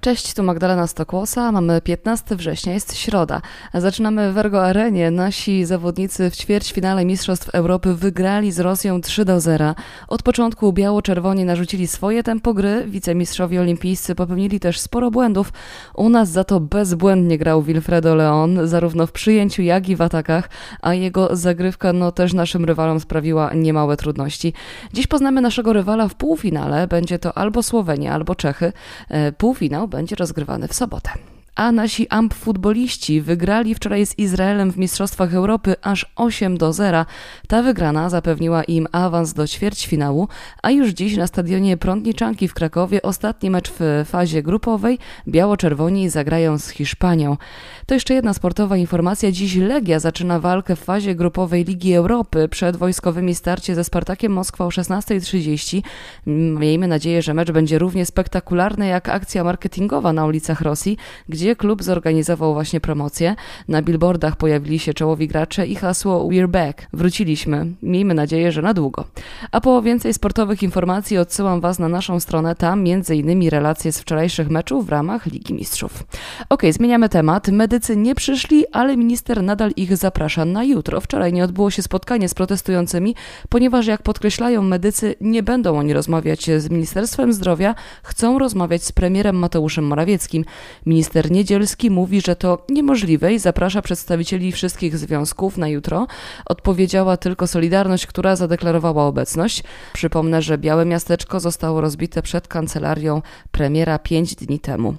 Cześć, tu Magdalena Stokłosa. Mamy 15 września, jest środa. Zaczynamy w Ergo Arenie. Nasi zawodnicy w ćwierćfinale Mistrzostw Europy wygrali z Rosją 3 do 0. Od początku biało-czerwoni narzucili swoje tempo gry. Wicemistrzowie olimpijscy popełnili też sporo błędów. U nas za to bezbłędnie grał Wilfredo Leon, zarówno w przyjęciu, jak i w atakach, a jego zagrywka no też naszym rywalom sprawiła niemałe trudności. Dziś poznamy naszego rywala w półfinale. Będzie to albo Słowenia, albo Czechy. E, półfinał będzie rozgrywany w sobotę a nasi AMP futboliści wygrali wczoraj z Izraelem w Mistrzostwach Europy aż 8 do 0. Ta wygrana zapewniła im awans do ćwierćfinału, a już dziś na stadionie Prądniczanki w Krakowie ostatni mecz w fazie grupowej biało-czerwoni zagrają z Hiszpanią. To jeszcze jedna sportowa informacja. Dziś Legia zaczyna walkę w fazie grupowej Ligi Europy przed wojskowymi starcie ze Spartakiem Moskwa o 16.30. Miejmy nadzieję, że mecz będzie równie spektakularny jak akcja marketingowa na ulicach Rosji, gdzie gdzie klub zorganizował właśnie promocję. Na billboardach pojawili się czołowi gracze i hasło We're back. Wróciliśmy. Miejmy nadzieję, że na długo. A po więcej sportowych informacji odsyłam Was na naszą stronę. Tam m.in. relacje z wczorajszych meczów w ramach Ligi Mistrzów. Ok, zmieniamy temat. Medycy nie przyszli, ale minister nadal ich zaprasza na jutro. Wczoraj nie odbyło się spotkanie z protestującymi, ponieważ jak podkreślają medycy, nie będą oni rozmawiać z Ministerstwem Zdrowia, chcą rozmawiać z premierem Mateuszem Morawieckim. Minister Niedzielski mówi, że to niemożliwe i zaprasza przedstawicieli wszystkich związków na jutro. Odpowiedziała tylko Solidarność, która zadeklarowała obecność. Przypomnę, że Białe Miasteczko zostało rozbite przed kancelarią premiera pięć dni temu.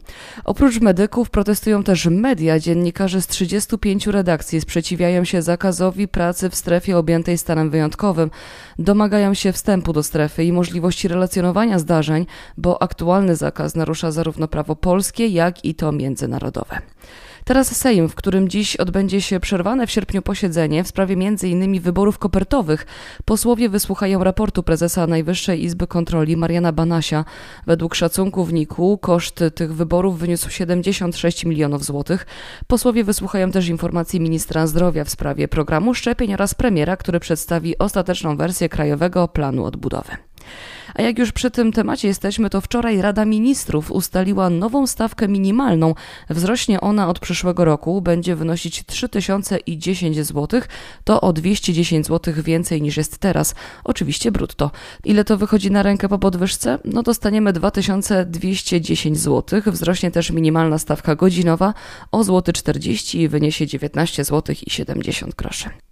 Oprócz medyków protestują też media. Dziennikarze z 35 redakcji sprzeciwiają się zakazowi pracy w strefie objętej stanem wyjątkowym. Domagają się wstępu do strefy i możliwości relacjonowania zdarzeń, bo aktualny zakaz narusza zarówno prawo polskie, jak i to międzynarodowe międzynarodowe. Teraz Sejm, w którym dziś odbędzie się przerwane w sierpniu posiedzenie w sprawie m.in. wyborów kopertowych, posłowie wysłuchają raportu prezesa Najwyższej Izby Kontroli Mariana Banasia. Według szacunków NIK-u koszt tych wyborów wyniósł 76 milionów złotych. Posłowie wysłuchają też informacji ministra zdrowia w sprawie programu szczepień oraz premiera, który przedstawi ostateczną wersję Krajowego Planu Odbudowy. A jak już przy tym temacie jesteśmy, to wczoraj Rada Ministrów ustaliła nową stawkę minimalną. Wzrośnie ona od przyszłego roku, będzie wynosić 3010 zł, to o 210 zł więcej niż jest teraz. Oczywiście brutto. Ile to wychodzi na rękę po podwyżce? No dostaniemy 2210 zł. Wzrośnie też minimalna stawka godzinowa o złoty 40 i wyniesie 19 zł i 70 groszy.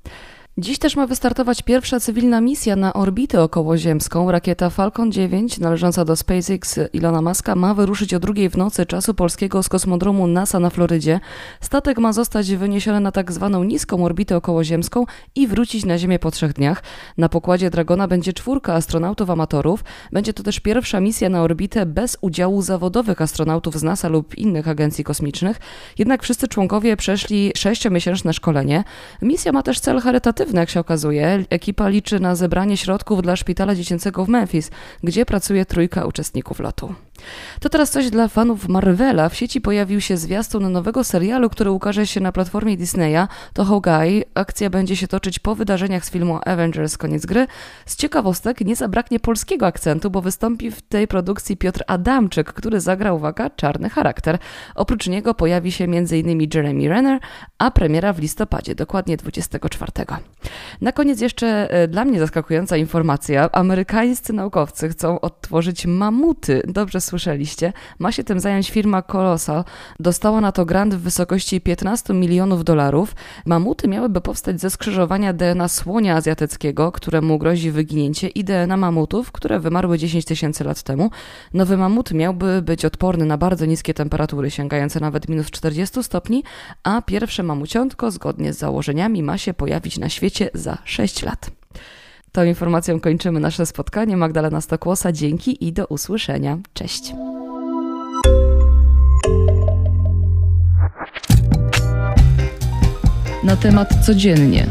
Dziś też ma wystartować pierwsza cywilna misja na orbitę okołoziemską. Rakieta Falcon 9, należąca do SpaceX Ilona Maska, ma wyruszyć o drugiej w nocy czasu polskiego z kosmodromu NASA na Florydzie. Statek ma zostać wyniesiony na tak zwaną niską orbitę okołoziemską i wrócić na Ziemię po trzech dniach. Na pokładzie Dragona będzie czwórka astronautów amatorów. Będzie to też pierwsza misja na orbitę bez udziału zawodowych astronautów z NASA lub innych agencji kosmicznych. Jednak wszyscy członkowie przeszli sześciomiesięczne szkolenie. Misja ma też cel charytatywny jak się okazuje. Ekipa liczy na zebranie środków dla szpitala dziecięcego w Memphis, gdzie pracuje trójka uczestników lotu. To teraz coś dla fanów Marvela. W sieci pojawił się zwiastun nowego serialu, który ukaże się na platformie Disneya. To Hawkeye. Akcja będzie się toczyć po wydarzeniach z filmu Avengers Koniec Gry. Z ciekawostek nie zabraknie polskiego akcentu, bo wystąpi w tej produkcji Piotr Adamczyk, który zagra, uwaga, czarny charakter. Oprócz niego pojawi się m.in. Jeremy Renner, a premiera w listopadzie, dokładnie 24. Na koniec jeszcze e, dla mnie zaskakująca informacja. Amerykańscy naukowcy chcą odtworzyć mamuty. Dobrze słyszeliście. Ma się tym zająć firma Colossal. Dostała na to grant w wysokości 15 milionów dolarów. Mamuty miałyby powstać ze skrzyżowania DNA słonia azjatyckiego, któremu grozi wyginięcie, i DNA mamutów, które wymarły 10 tysięcy lat temu. Nowy mamut miałby być odporny na bardzo niskie temperatury, sięgające nawet minus 40 stopni, a pierwsze mamuciątko, zgodnie z założeniami, ma się pojawić na świecie za 6 lat. Tą informacją kończymy nasze spotkanie. Magdalena Stokłosa, dzięki i do usłyszenia. Cześć. Na temat codziennie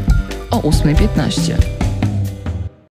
o 8.15.